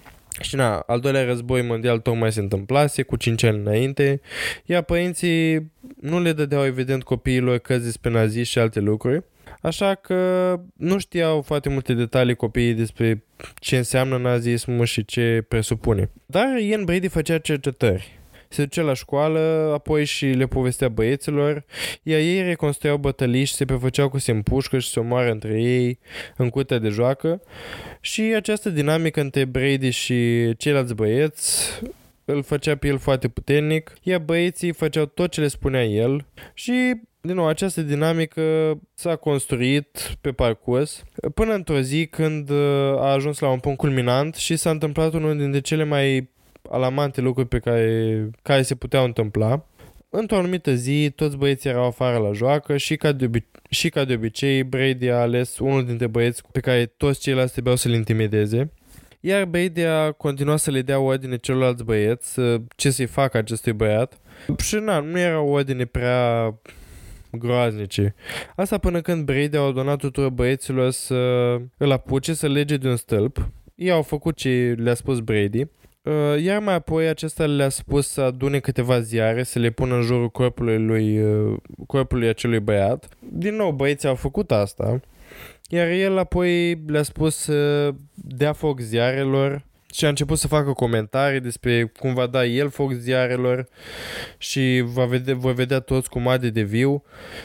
Și na, al doilea război mondial tocmai se întâmplase cu 5 ani înainte, iar părinții nu le dădeau evident copiilor cărți despre naziști și alte lucruri, așa că nu știau foarte multe detalii copiii despre ce înseamnă nazismul și ce presupune. Dar Ian Brady făcea cercetări se ducea la școală, apoi și le povestea băieților, iar ei reconstruiau bătălii și se prefăceau cu sempușcă și se omoară între ei în curtea de joacă. Și această dinamică între Brady și ceilalți băieți îl făcea pe el foarte puternic, iar băieții făceau tot ce le spunea el. Și din nou, această dinamică s-a construit pe parcurs până într-o zi când a ajuns la un punct culminant și s-a întâmplat unul dintre cele mai alarmante lucruri pe care, care se puteau întâmpla. Într-o anumită zi, toți băieții erau afară la joacă și ca, de obi- și ca de obicei, Brady a ales unul dintre băieți pe care toți ceilalți trebuiau să-l intimideze. Iar Brady a continuat să le dea ordine celorlalți băieți ce să-i facă acestui băiat. Și na, nu era o ordine prea groaznice. Asta până când Brady a ordonat tuturor băieților să îl apuce să lege de un stâlp. Ei au făcut ce le-a spus Brady Uh, iar mai apoi acesta le-a spus să adune câteva ziare, să le pună în jurul corpului lui, uh, corpului acelui băiat. Din nou, băieții au făcut asta. Iar el apoi le-a spus să dea foc ziarelor și a început să facă comentarii despre cum va da el foc ziarelor și va vedea, va vedea toți cum ade de viu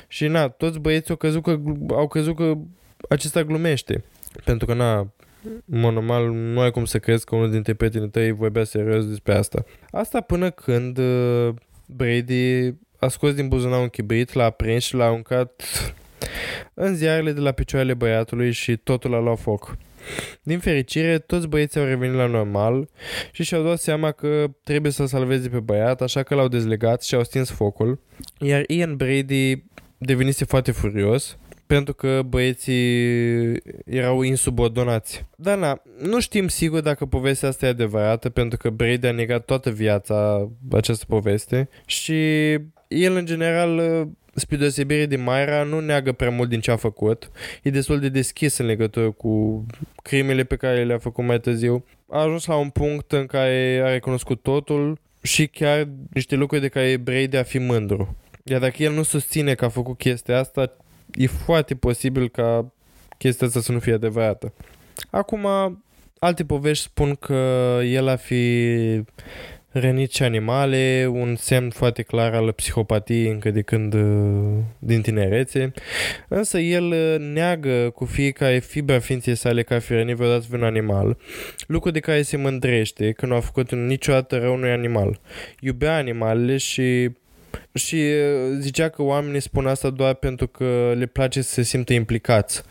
și na, toți băieții au crezut că, au crezut că acesta glumește. Pentru că na, normal, nu ai cum să crezi că unul dintre prietenii tăi vorbea serios despre asta. Asta până când uh, Brady a scos din buzunar un chibrit, l-a prins și l-a aruncat în ziarele de la picioarele băiatului și totul a luat foc. Din fericire, toți băieții au revenit la normal și și-au dat seama că trebuie să salveze pe băiat, așa că l-au dezlegat și au stins focul. Iar Ian Brady devenise foarte furios pentru că băieții erau insubordonați. Dar na, nu știm sigur dacă povestea asta e adevărată, pentru că Brady a negat toată viața această poveste și el în general spre deosebire de Myra, nu neagă prea mult din ce a făcut. E destul de deschis în legătură cu crimele pe care le-a făcut mai târziu. A ajuns la un punct în care a recunoscut totul și chiar niște lucruri de care Brady a fi mândru. Iar dacă el nu susține că a făcut chestia asta, e foarte posibil ca chestia asta să nu fie adevărată. Acum, alte povești spun că el a fi rănit și animale, un semn foarte clar al psihopatiei încă de când din tinerețe, însă el neagă cu fiecare fibra ființei sale că a fi rănit vreodată un animal, lucru de care se mândrește că nu a făcut niciodată rău unui animal. Iubea animalele și și uh, zicea că oamenii spun asta doar pentru că le place să se simtă implicați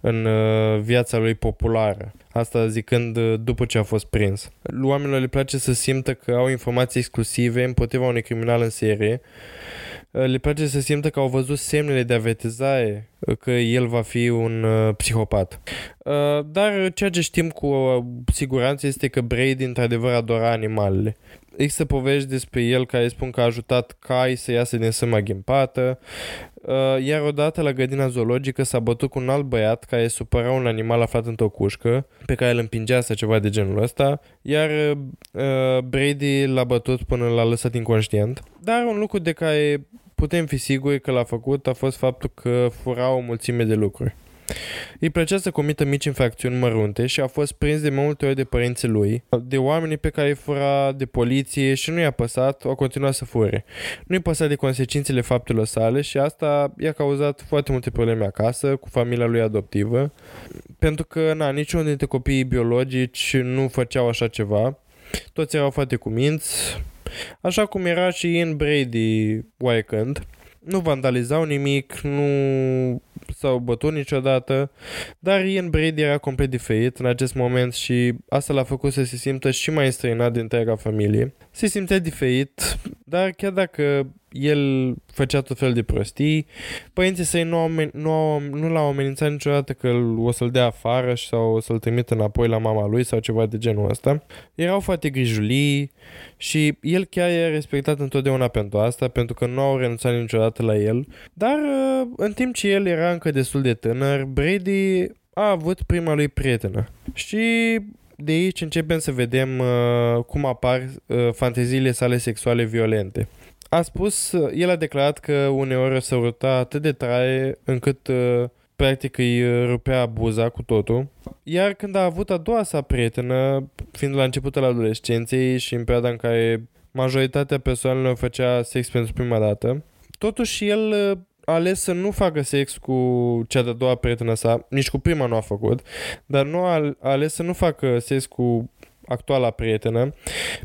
în uh, viața lui populară. Asta zicând uh, după ce a fost prins. Oamenilor le place să simtă că au informații exclusive împotriva unui criminal în serie. Le place să simtă că au văzut semnele de avertizare că el va fi un psihopat. Dar ceea ce știm cu siguranță este că Brady într-adevăr adora animalele există povești despre el care spun că a ajutat cai să iasă din sâma ghimpată, uh, iar odată la grădina zoologică s-a bătut cu un alt băiat care supăra un animal aflat într-o cușcă, pe care îl împingea să ceva de genul ăsta, iar uh, Brady l-a bătut până l-a lăsat inconștient. Dar un lucru de care putem fi siguri că l-a făcut a fost faptul că fura o mulțime de lucruri. Îi plăcea să comită mici infracțiuni mărunte și a fost prins de multe ori de părinții lui, de oamenii pe care îi fura de poliție și nu i-a păsat, au continuat să fure. Nu i-a păsat de consecințele faptelor sale și asta i-a cauzat foarte multe probleme acasă, cu familia lui adoptivă, pentru că, na, niciunul dintre copiii biologici nu făceau așa ceva. Toți erau foarte cuminți, așa cum era și Ian Brady oarecând. Nu vandalizau nimic, nu s-au bătut niciodată, dar Ian Brady era complet diferit în acest moment și asta l-a făcut să se simtă și mai străinat din întreaga familie. Se simțea diferit, dar chiar dacă el făcea tot fel de prostii, părinții săi nu, au, nu, au, nu l-au amenințat niciodată că o să-l dea afară sau o să-l trimită înapoi la mama lui sau ceva de genul ăsta. Erau foarte grijulii și el chiar e respectat întotdeauna pentru asta, pentru că nu au renunțat niciodată la el. Dar uh, în timp ce el era încă destul de tânăr, Brady a avut prima lui prietenă. Și de aici începem să vedem uh, cum apar uh, fanteziile sale sexuale violente. A spus, uh, el a declarat că uneori se urta atât de tare încât uh, practic îi uh, rupea buza cu totul. Iar când a avut a doua sa prietenă, fiind la începutul adolescenței și în perioada în care majoritatea persoanelor făcea sex pentru prima dată, totuși el uh, a ales să nu facă sex cu cea de-a doua prietenă sa, nici cu prima nu a făcut, dar nu a, a ales să nu facă sex cu actuala prietenă,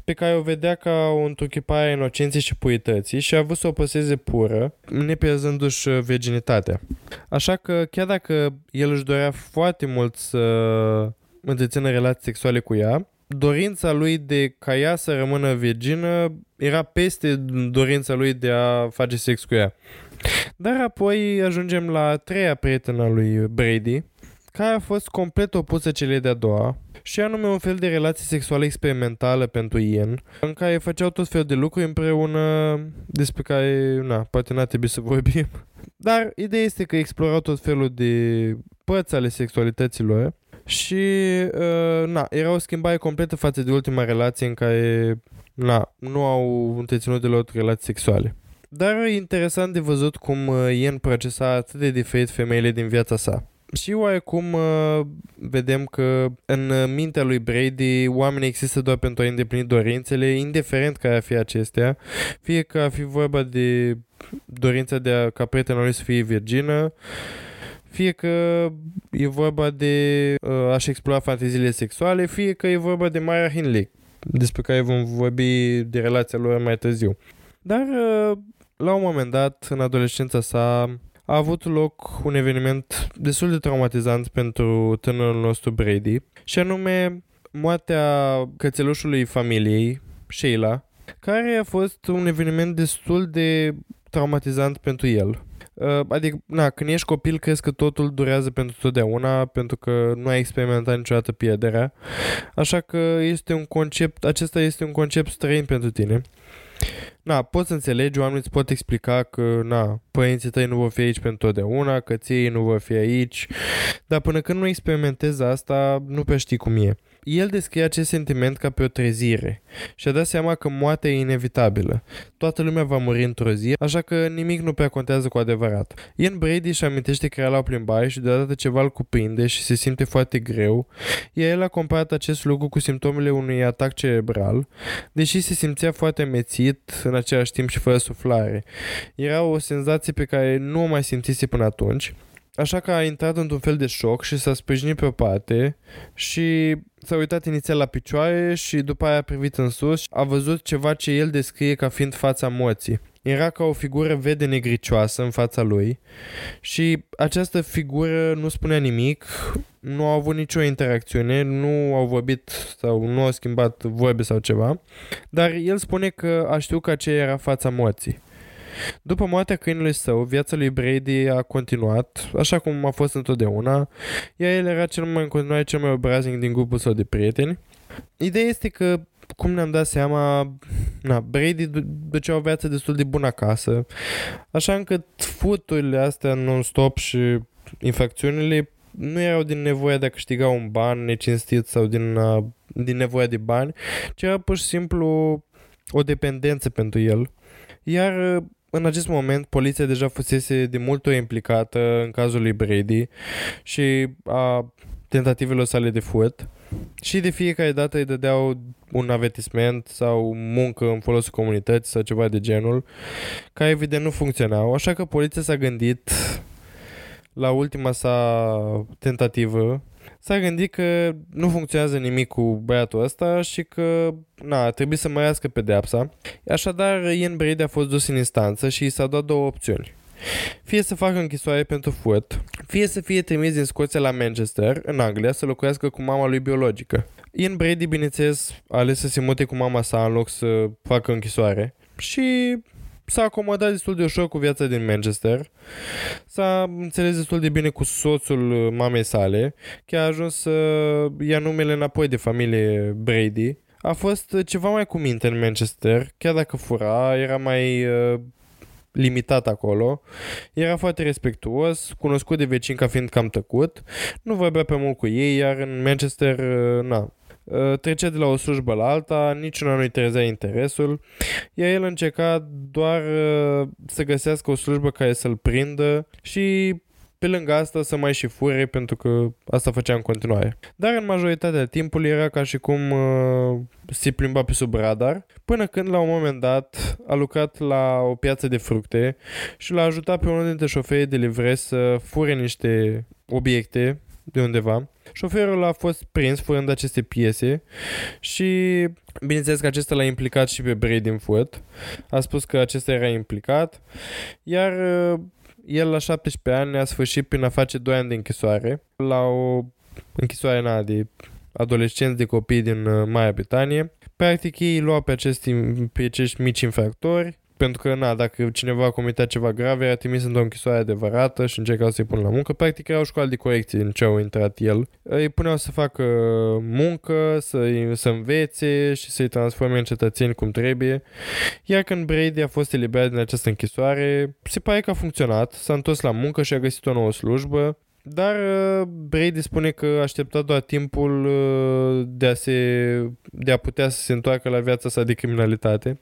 pe care o vedea ca o întruchipare a inocenței și purității și a vrut să o păseze pură, nepierzându-și virginitatea. Așa că, chiar dacă el își dorea foarte mult să întrețină relații sexuale cu ea, dorința lui de ca ea să rămână virgină era peste dorința lui de a face sex cu ea. Dar apoi ajungem la a treia prietenă lui Brady, care a fost complet opusă celei de-a doua, și anume un fel de relație sexuală experimentală pentru Ian, în care făceau tot fel de lucruri împreună despre care, na, poate n-a trebuit să vorbim. Dar ideea este că explorau tot felul de părți ale sexualităților și, uh, na, era o schimbare completă față de ultima relație în care, na, nu au întreținut deloc relații sexuale. Dar e interesant de văzut cum uh, Ian procesa atât de diferit femeile din viața sa. Și oarecum uh, vedem că în mintea lui Brady oamenii există doar pentru a îndeplini dorințele, indiferent care ar fi acestea, fie că ar fi vorba de dorința de a, ca prietena lui să fie virgină, fie că e vorba de uh, a-și explora fanteziile sexuale, fie că e vorba de Maya Hindley, despre care vom vorbi de relația lor mai târziu. Dar uh, la un moment dat, în adolescența sa, a avut loc un eveniment destul de traumatizant pentru tânărul nostru Brady și anume moartea cățelușului familiei, Sheila, care a fost un eveniment destul de traumatizant pentru el. Uh, adică, na, când ești copil, crezi că totul durează pentru totdeauna, pentru că nu ai experimentat niciodată pierderea. Așa că este un concept, acesta este un concept străin pentru tine. Na, poți să înțelegi, oamenii îți pot explica că, na, părinții tăi nu vor fi aici pentru totdeauna, că ții nu vor fi aici, dar până când nu experimentezi asta, nu pe știi cum e. El descrie acest sentiment ca pe o trezire și a dat seama că moartea e inevitabilă. Toată lumea va muri într-o zi, așa că nimic nu prea contează cu adevărat. Ian Brady își amintește că era la o plimbare și deodată ceva îl cuprinde și se simte foarte greu, iar el a comparat acest lucru cu simptomele unui atac cerebral, deși se simțea foarte mețit, în același timp și fără suflare. Era o senzație pe care nu o mai simțise până atunci, Așa că a intrat într-un fel de șoc și s-a sprijinit pe o parte și s-a uitat inițial la picioare și după aia a privit în sus și a văzut ceva ce el descrie ca fiind fața morții. Era ca o figură vede negricioasă în fața lui și această figură nu spunea nimic, nu au avut nicio interacțiune, nu au vorbit sau nu au schimbat vorbe sau ceva, dar el spune că a știut că aceea era fața morții. După moartea câinului său, viața lui Brady a continuat, așa cum a fost întotdeauna, iar el era cel mai în continuare cel mai obraznic din grupul său de prieteni. Ideea este că cum ne-am dat seama, na, Brady ducea o viață destul de bună acasă, așa încât futurile astea non-stop și infracțiunile nu erau din nevoia de a câștiga un ban necinstit sau din, uh, din nevoia de bani, ci era pur și simplu o dependență pentru el. Iar în acest moment, poliția deja fusese de multe ori implicată în cazul lui Brady și a tentativelor sale de furt și de fiecare dată îi dădeau un avertisment sau muncă în folosul comunității sau ceva de genul, care evident nu funcționau, așa că poliția s-a gândit la ultima sa tentativă s-a gândit că nu funcționează nimic cu băiatul ăsta și că na, trebuie să mărească pedeapsa. Așadar, Ian Brady a fost dus în instanță și i s-au dat două opțiuni. Fie să facă închisoare pentru furt, fie să fie trimis din Scoția la Manchester, în Anglia, să locuiască cu mama lui biologică. Ian Brady, bineînțeles, a ales să se mute cu mama sa în loc să facă închisoare și s-a acomodat destul de ușor cu viața din Manchester, s-a înțeles destul de bine cu soțul mamei sale, chiar a ajuns să ia numele înapoi de familie Brady. A fost ceva mai cu minte în Manchester, chiar dacă fura, era mai uh, limitat acolo. Era foarte respectuos, cunoscut de vecini ca fiind cam tăcut, nu vorbea pe mult cu ei, iar în Manchester, uh, na, uh, trecea de la o slujbă la alta, niciuna nu-i trezea interesul, iar el încerca doar uh, să găsească o slujbă care să-l prindă și pe lângă asta să mai și fure pentru că asta făcea în continuare. Dar în majoritatea timpului era ca și cum uh, se plimba pe sub radar, până când la un moment dat a lucrat la o piață de fructe și l-a ajutat pe unul dintre șoferii de livre să fure niște obiecte de undeva. Șoferul a fost prins furând aceste piese și bineînțeles că acesta l-a implicat și pe Brady în furt. A spus că acesta era implicat, iar uh, el la 17 ani a sfârșit prin a face 2 ani de închisoare la o închisoare na, de adolescenți de copii din uh, Marea Britanie. Practic ei luau pe, acești, pe acești mici infractori pentru că, na, dacă cineva a comitat ceva grav, era trimis într-o închisoare adevărată și încercau să-i pună la muncă. Practic era o școală de corecție în ce au intrat el. Îi puneau să facă muncă, să, să învețe și să-i transforme în cetățeni cum trebuie. Iar când Brady a fost eliberat din această închisoare, se pare că a funcționat, s-a întors la muncă și a găsit o nouă slujbă. Dar uh, Brady spune că aștepta doar timpul uh, de a, se, de a putea să se întoarcă la viața sa de criminalitate.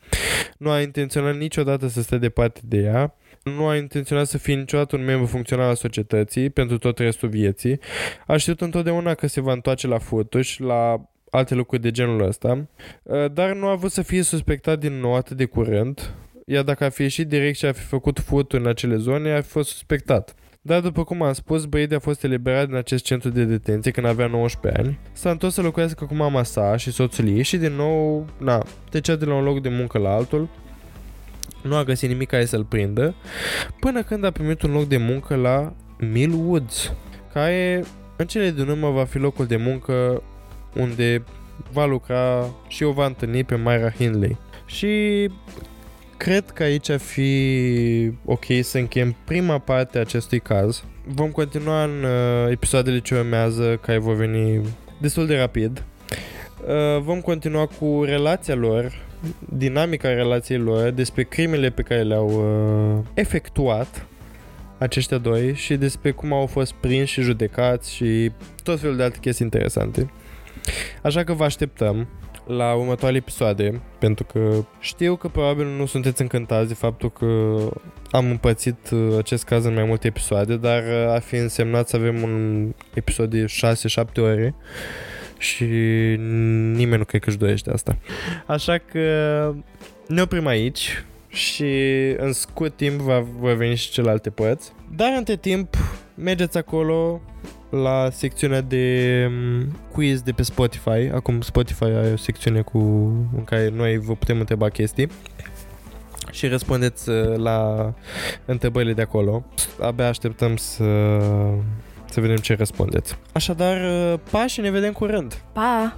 Nu a intenționat niciodată să stea departe de ea. Nu a intenționat să fie niciodată un membru funcțional al societății pentru tot restul vieții. A știut întotdeauna că se va întoarce la furtuși, la alte lucruri de genul ăsta, uh, dar nu a vrut să fie suspectat din nou atât de curând, iar dacă a fi ieșit direct și a fi făcut furturi în acele zone, a fi fost suspectat. Dar după cum am spus, Brady a fost eliberat din acest centru de detenție când avea 19 ani. S-a întors să locuiască cu mama sa și soțul ei și din nou, na, trecea de la un loc de muncă la altul. Nu a găsit nimic care să-l prindă, până când a primit un loc de muncă la Mill Woods, care în cele din urmă va fi locul de muncă unde va lucra și o va întâlni pe Myra Hindley. Și Cred că aici ar fi ok să încheiem prima parte a acestui caz. Vom continua în uh, episoadele ce urmează, care vor veni destul de rapid. Uh, vom continua cu relația lor, dinamica relației lor, despre crimele pe care le-au uh, efectuat aceștia doi și despre cum au fost prinși și judecați și tot felul de alte chestii interesante. Așa că vă așteptăm la următoarele episoade, pentru că știu că probabil nu sunteți încântați de faptul că am împățit uh, acest caz în mai multe episoade, dar uh, a fi însemnat să avem un episod de 6-7 ore și nimeni nu cred că își dorește asta. Așa că ne oprim aici și în scurt timp va, va veni și celelalte părți. Dar între timp mergeți acolo la secțiunea de mm, quiz de pe Spotify. Acum Spotify are o secțiune cu, în care noi vă putem întreba chestii și răspundeți uh, la întrebările de acolo. Abia așteptăm să, să vedem ce răspundeți. Așadar, uh, pa și ne vedem curând! Pa!